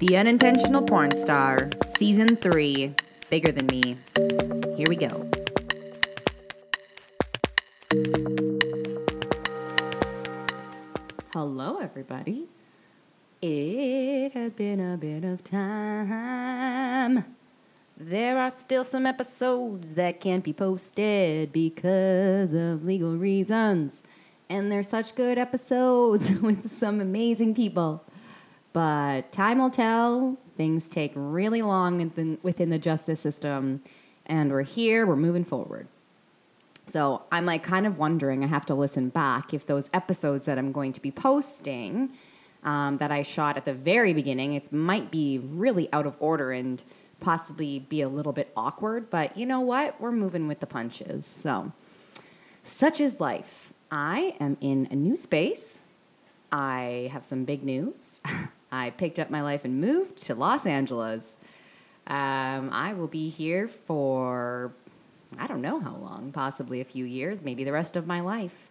The Unintentional Porn Star, Season 3 Bigger Than Me. Here we go. Hello, everybody. It has been a bit of time. There are still some episodes that can't be posted because of legal reasons. And they're such good episodes with some amazing people. But time will tell. Things take really long within, within the justice system. And we're here, we're moving forward. So I'm like kind of wondering, I have to listen back if those episodes that I'm going to be posting um, that I shot at the very beginning, it might be really out of order and possibly be a little bit awkward. But you know what? We're moving with the punches. So such is life. I am in a new space. I have some big news. I picked up my life and moved to Los Angeles. Um, I will be here for I don't know how long, possibly a few years, maybe the rest of my life.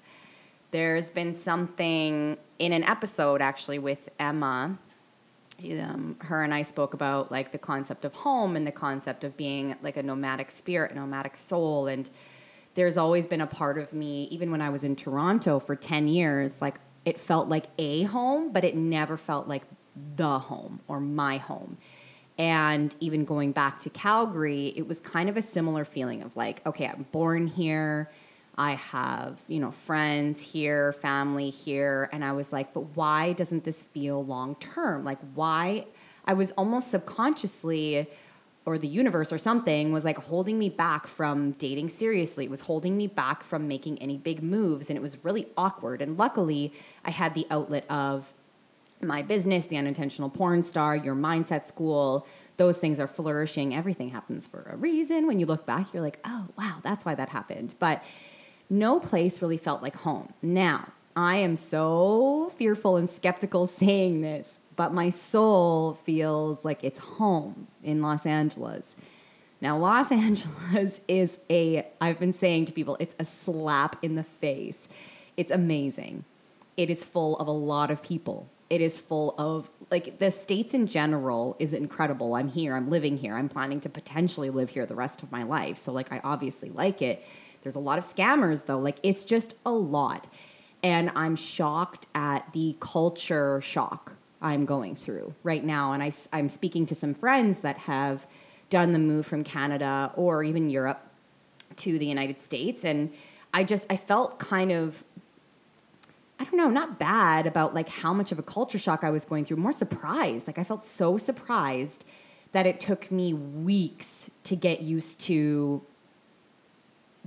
There's been something in an episode actually with Emma. Um, her and I spoke about like the concept of home and the concept of being like a nomadic spirit, a nomadic soul. And there's always been a part of me, even when I was in Toronto for 10 years, like it felt like a home, but it never felt like the home or my home. And even going back to Calgary, it was kind of a similar feeling of like, okay, I'm born here. I have, you know, friends here, family here. And I was like, but why doesn't this feel long term? Like, why? I was almost subconsciously, or the universe or something, was like holding me back from dating seriously. It was holding me back from making any big moves. And it was really awkward. And luckily, I had the outlet of my business, the unintentional porn star, your mindset school, those things are flourishing. Everything happens for a reason. When you look back, you're like, oh, wow, that's why that happened. But no place really felt like home. Now, I am so fearful and skeptical saying this, but my soul feels like it's home in Los Angeles. Now, Los Angeles is a, I've been saying to people, it's a slap in the face. It's amazing. It is full of a lot of people it is full of like the states in general is incredible. I'm here, I'm living here, I'm planning to potentially live here the rest of my life. So like I obviously like it. There's a lot of scammers though. Like it's just a lot. And I'm shocked at the culture shock I'm going through right now. And I, I'm speaking to some friends that have done the move from Canada or even Europe to the United States. And I just, I felt kind of I don't know, not bad about like how much of a culture shock I was going through, more surprised. Like I felt so surprised that it took me weeks to get used to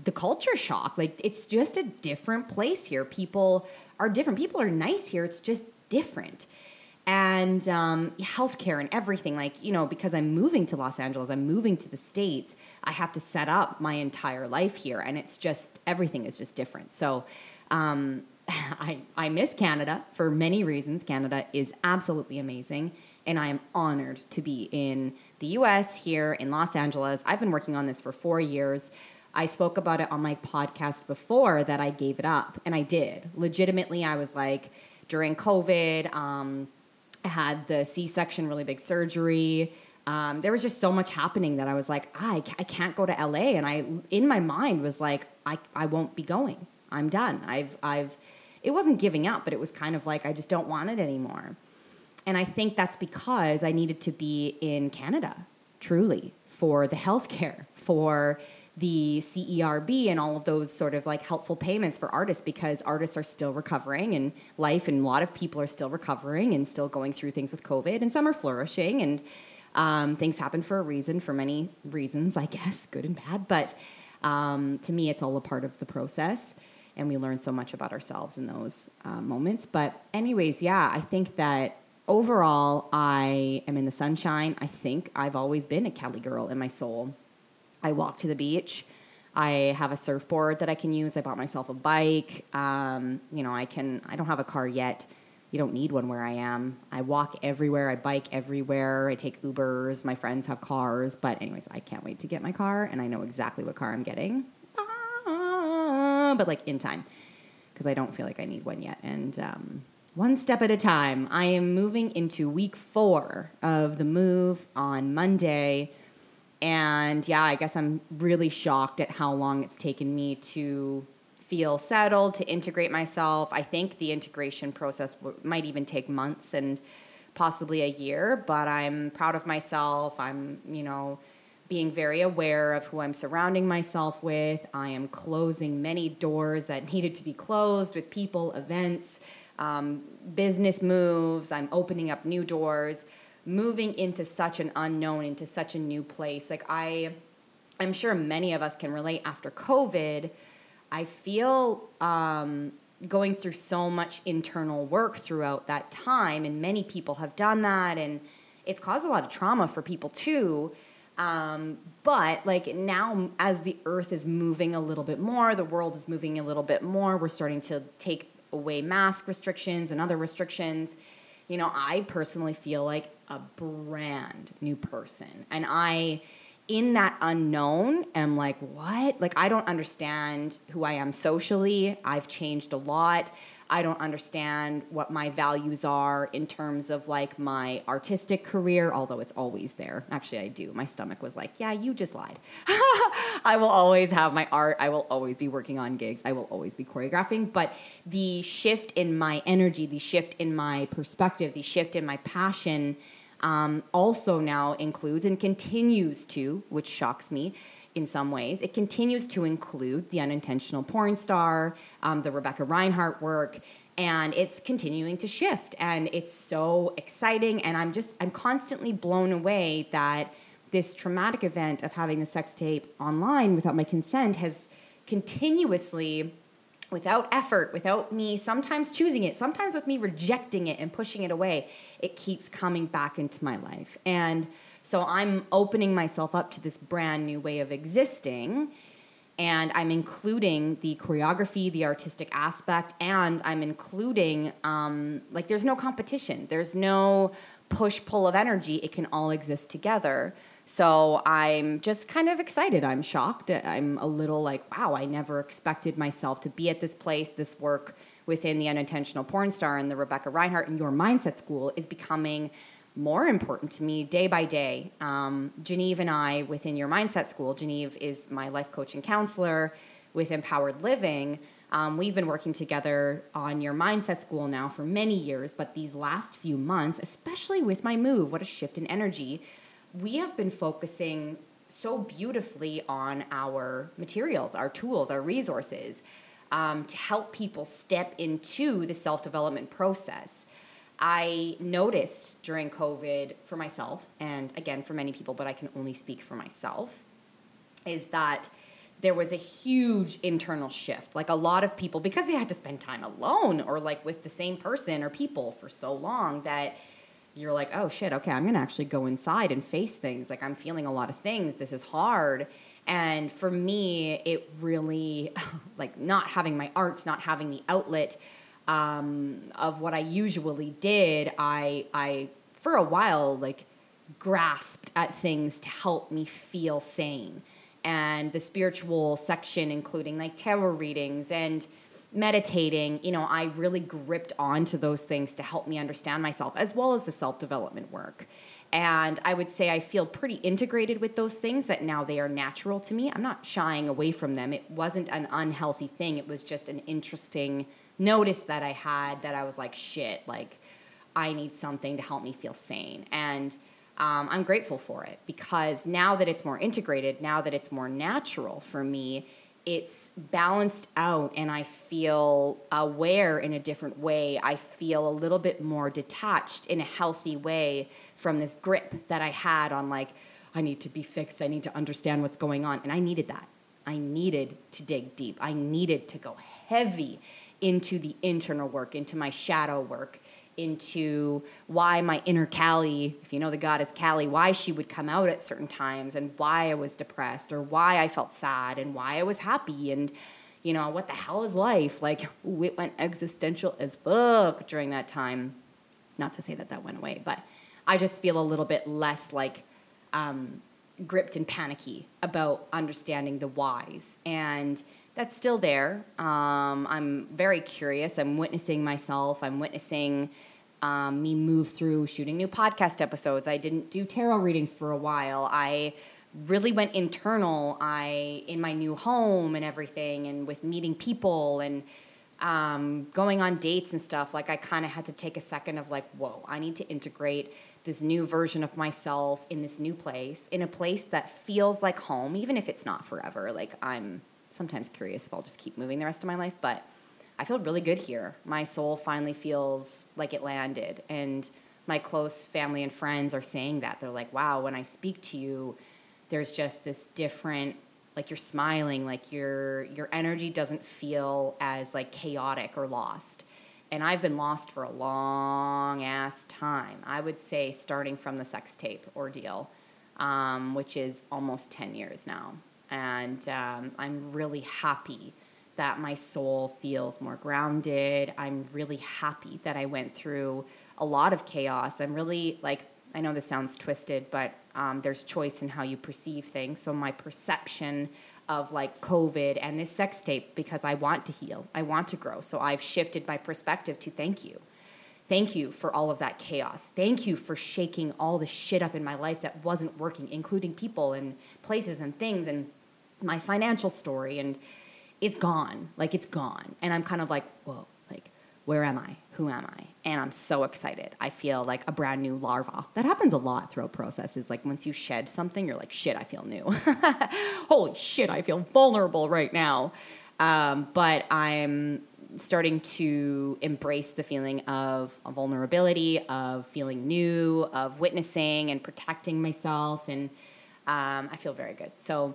the culture shock. Like it's just a different place here. People are different. People are nice here. It's just different. And um, healthcare and everything, like, you know, because I'm moving to Los Angeles, I'm moving to the States, I have to set up my entire life here. And it's just, everything is just different. So, um, I, I miss Canada for many reasons. Canada is absolutely amazing, and I am honored to be in the US here in Los Angeles. I've been working on this for four years. I spoke about it on my podcast before that I gave it up, and I did. Legitimately, I was like, during COVID, um, I had the C section, really big surgery. Um, there was just so much happening that I was like, I, I can't go to LA. And I, in my mind, was like, I, I won't be going. I'm done. I've, I've, it wasn't giving up, but it was kind of like I just don't want it anymore. And I think that's because I needed to be in Canada, truly, for the healthcare, for the CERB and all of those sort of like helpful payments for artists because artists are still recovering and life and a lot of people are still recovering and still going through things with COVID and some are flourishing and um, things happen for a reason, for many reasons, I guess, good and bad. But um, to me, it's all a part of the process and we learn so much about ourselves in those uh, moments. But, anyways, yeah, I think that overall, I am in the sunshine. I think I've always been a Cali girl in my soul. I walk to the beach. I have a surfboard that I can use. I bought myself a bike. Um, you know, I can. I don't have a car yet. You don't need one where I am. I walk everywhere. I bike everywhere. I take Ubers. My friends have cars. But anyways, I can't wait to get my car, and I know exactly what car I'm getting but like in time because I don't feel like I need one yet. And um, one step at a time. I am moving into week four of the move on Monday. And yeah, I guess I'm really shocked at how long it's taken me to feel settled, to integrate myself. I think the integration process w- might even take months and possibly a year, but I'm proud of myself. I'm, you know, being very aware of who I'm surrounding myself with. I am closing many doors that needed to be closed with people, events, um, business moves. I'm opening up new doors, moving into such an unknown, into such a new place. Like I, I'm sure many of us can relate after COVID. I feel um, going through so much internal work throughout that time, and many people have done that, and it's caused a lot of trauma for people too. Um, but like now, as the earth is moving a little bit more, the world is moving a little bit more, we're starting to take away mask restrictions and other restrictions. You know, I personally feel like a brand new person. And I, in that unknown, am like, what? Like, I don't understand who I am socially. I've changed a lot. I don't understand what my values are in terms of like my artistic career, although it's always there. Actually, I do. My stomach was like, yeah, you just lied. I will always have my art. I will always be working on gigs. I will always be choreographing. But the shift in my energy, the shift in my perspective, the shift in my passion um, also now includes and continues to, which shocks me, in some ways. It continues to include the unintentional porn star, um, the Rebecca Reinhart work, and it's continuing to shift. And it's so exciting. And I'm just, I'm constantly blown away that this traumatic event of having a sex tape online without my consent has continuously without effort, without me sometimes choosing it, sometimes with me rejecting it and pushing it away, it keeps coming back into my life. And so I'm opening myself up to this brand new way of existing. And I'm including the choreography, the artistic aspect, and I'm including, um, like, there's no competition. There's no push pull of energy. It can all exist together. So I'm just kind of excited. I'm shocked. I'm a little like, wow, I never expected myself to be at this place, this work within the unintentional porn star and the Rebecca Reinhart and your mindset school is becoming more important to me day by day. Um, Geneve and I, within your mindset school, Geneve is my life coach and counselor with Empowered Living. Um, we've been working together on your mindset school now for many years, but these last few months, especially with my move, what a shift in energy, we have been focusing so beautifully on our materials, our tools, our resources um, to help people step into the self development process. I noticed during COVID for myself, and again for many people, but I can only speak for myself, is that there was a huge internal shift. Like a lot of people, because we had to spend time alone or like with the same person or people for so long, that you're like, oh shit, okay, I'm gonna actually go inside and face things. Like I'm feeling a lot of things. This is hard. And for me, it really, like not having my art, not having the outlet, um, of what I usually did, I I for a while like grasped at things to help me feel sane. And the spiritual section, including like tarot readings and meditating, you know, I really gripped onto those things to help me understand myself, as well as the self development work. And I would say I feel pretty integrated with those things that now they are natural to me. I'm not shying away from them. It wasn't an unhealthy thing, it was just an interesting notice that I had that I was like, shit, like I need something to help me feel sane. And um, I'm grateful for it because now that it's more integrated, now that it's more natural for me, it's balanced out and I feel aware in a different way. I feel a little bit more detached in a healthy way from this grip that I had on, like, I need to be fixed. I need to understand what's going on. And I needed that. I needed to dig deep. I needed to go heavy into the internal work, into my shadow work, into why my inner Kali, if you know the goddess Kali, why she would come out at certain times and why I was depressed or why I felt sad and why I was happy and you know what the hell is life like ooh, it went existential as fuck during that time not to say that that went away but I just feel a little bit less like um, gripped and panicky about understanding the whys and that's still there. Um, I'm very curious. I'm witnessing myself. I'm witnessing um, me move through shooting new podcast episodes. I didn't do tarot readings for a while. I really went internal. I in my new home and everything, and with meeting people and um, going on dates and stuff. Like I kind of had to take a second of like, whoa, I need to integrate this new version of myself in this new place, in a place that feels like home, even if it's not forever. Like I'm sometimes curious if I'll just keep moving the rest of my life, but I feel really good here. My soul finally feels like it landed. And my close family and friends are saying that. They're like, wow, when I speak to you, there's just this different like you're smiling like your your energy doesn't feel as like chaotic or lost and i've been lost for a long ass time i would say starting from the sex tape ordeal um, which is almost 10 years now and um, I'm really happy that my soul feels more grounded. I'm really happy that I went through a lot of chaos. I'm really like, I know this sounds twisted, but um, there's choice in how you perceive things. So my perception of like COVID and this sex tape, because I want to heal, I want to grow. So I've shifted my perspective to thank you. Thank you for all of that chaos. Thank you for shaking all the shit up in my life that wasn't working, including people and places and things and my financial story and it's gone. Like it's gone. And i'm kind of like whoa like where am i? Who am i? And i'm so excited. I feel like a brand new larva. That happens a lot throughout processes. Like once you shed something you're like shit i feel new. Holy shit i feel vulnerable right now. Um, but i'm starting to embrace the feeling of vulnerability of feeling new of witnessing and protecting myself. And um, i feel very good. So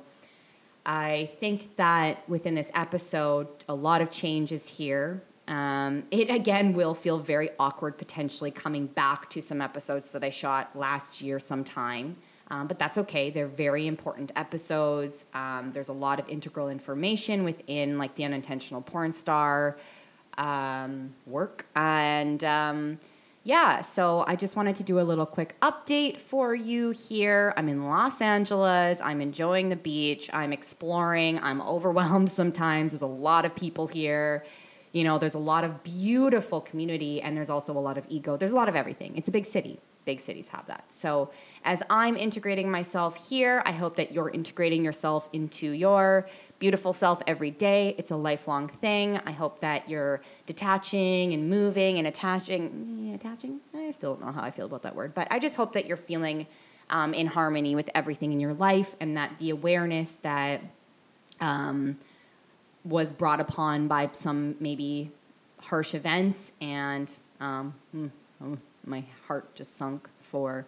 I think that within this episode, a lot of change is here. Um, it again will feel very awkward potentially coming back to some episodes that I shot last year sometime. Um, but that's okay. They're very important episodes. Um, there's a lot of integral information within like the unintentional porn star um, work. And um, yeah, so I just wanted to do a little quick update for you here. I'm in Los Angeles. I'm enjoying the beach. I'm exploring. I'm overwhelmed sometimes. There's a lot of people here. You know, there's a lot of beautiful community and there's also a lot of ego. There's a lot of everything. It's a big city. Big cities have that. So, as I'm integrating myself here, I hope that you're integrating yourself into your beautiful self every day. It's a lifelong thing. I hope that you're detaching and moving and attaching. Attaching? I still don't know how I feel about that word, but I just hope that you're feeling um, in harmony with everything in your life and that the awareness that um, was brought upon by some maybe harsh events and um, hmm, oh, my heart just sunk for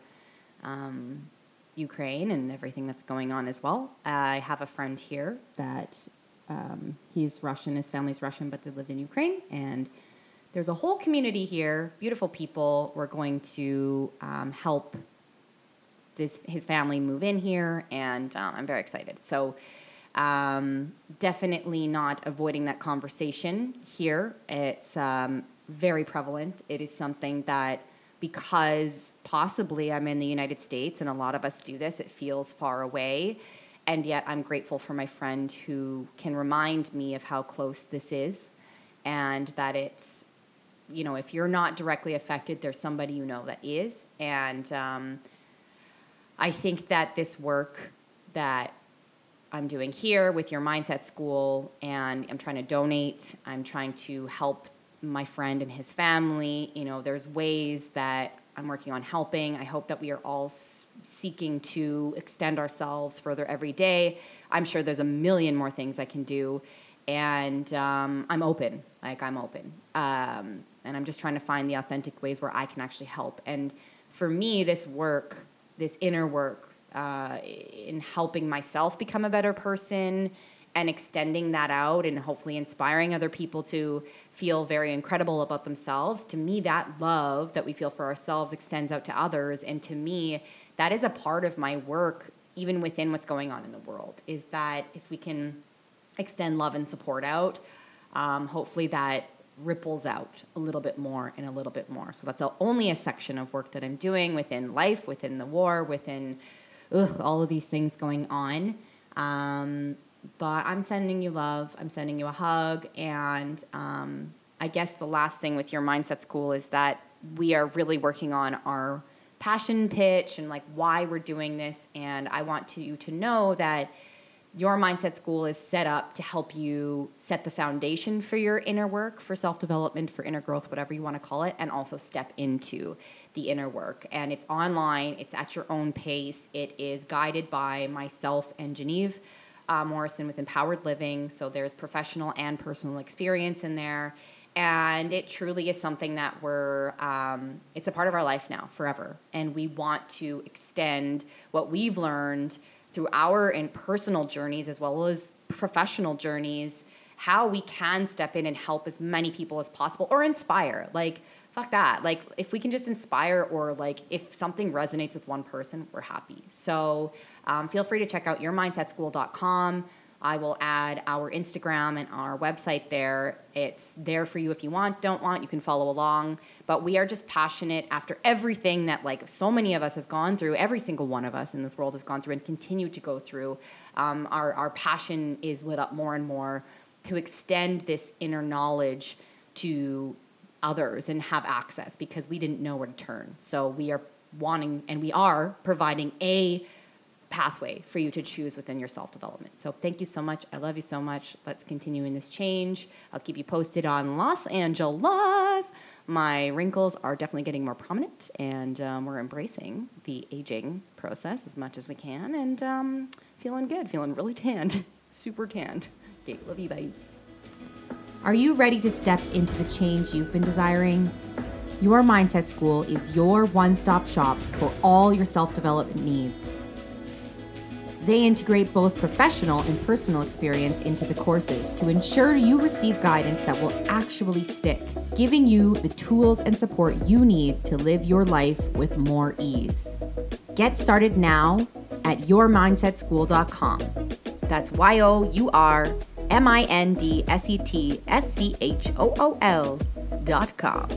um, Ukraine and everything that's going on as well. I have a friend here that um, he's Russian, his family's Russian, but they lived in Ukraine. And there's a whole community here, beautiful people. We're going to um, help this his family move in here, and um, I'm very excited. So, um, definitely not avoiding that conversation here. It's um, very prevalent. It is something that because possibly I'm in the United States and a lot of us do this, it feels far away. And yet I'm grateful for my friend who can remind me of how close this is and that it's, you know, if you're not directly affected, there's somebody you know that is. And um, I think that this work that I'm doing here with your mindset school and I'm trying to donate, I'm trying to help my friend and his family. You know, there's ways that I'm working on helping. I hope that we are all seeking to extend ourselves further every day. I'm sure there's a million more things I can do, and um, I'm open. Like I'm open, um, and I'm just trying to find the authentic ways where I can actually help. And for me, this work, this inner work, uh, in helping myself become a better person and extending that out and hopefully inspiring other people to feel very incredible about themselves to me that love that we feel for ourselves extends out to others. And to me that is a part of my work even within what's going on in the world is that if we can extend love and support out um, hopefully that ripples out a little bit more and a little bit more. So that's only a section of work that i'm doing within life within the war within ugh, all of these things going on. Um, but I'm sending you love. I'm sending you a hug. And um, I guess the last thing with your mindset school is that we are really working on our passion pitch and like why we're doing this. And I want to, you to know that your mindset school is set up to help you set the foundation for your inner work, for self development, for inner growth, whatever you want to call it, and also step into the inner work. And it's online, it's at your own pace, it is guided by myself and Geneve uh, Morrison with Empowered Living. So there's professional and personal experience in there. And it truly is something that we're, um, it's a part of our life now forever. And we want to extend what we've learned through our in personal journeys as well as professional journeys how we can step in and help as many people as possible or inspire like fuck that like if we can just inspire or like if something resonates with one person we're happy so um, feel free to check out yourmindsetschool.com I will add our Instagram and our website there. It's there for you if you want, don't want, you can follow along. But we are just passionate after everything that like so many of us have gone through, every single one of us in this world has gone through and continue to go through. Um, our, our passion is lit up more and more to extend this inner knowledge to others and have access because we didn't know where to turn. So we are wanting and we are providing a pathway for you to choose within your self development. So, thank you so much. I love you so much. Let's continue in this change. I'll keep you posted on Los Angeles. My wrinkles are definitely getting more prominent, and um, we're embracing the aging process as much as we can, and um, feeling good, feeling really tanned, super tanned. Okay, love you, bye. Are you ready to step into the change you've been desiring? Your Mindset School is your one stop shop for all your self development needs. They integrate both professional and personal experience into the courses to ensure you receive guidance that will actually stick, giving you the tools and support you need to live your life with more ease. Get started now at yourmindsetschool.com. That's Y O U R M I N D S E T S C H O O L.com.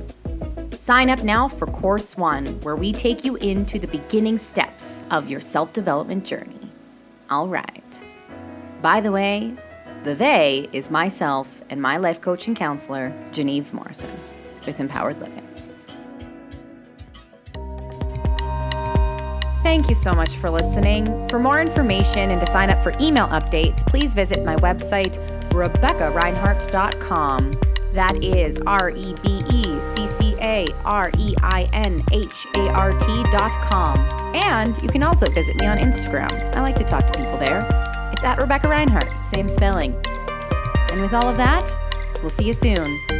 Sign up now for Course One, where we take you into the beginning steps of your self development journey. All right. By the way, the they is myself and my life coach and counselor, Geneve Morrison, with Empowered Living. Thank you so much for listening. For more information and to sign up for email updates, please visit my website, RebeccaReinhart.com. That is R E B E C C A R E I N H A R T.com. And you can also visit me on Instagram. I like to talk to people there. It's at Rebecca Reinhart, same spelling. And with all of that, we'll see you soon.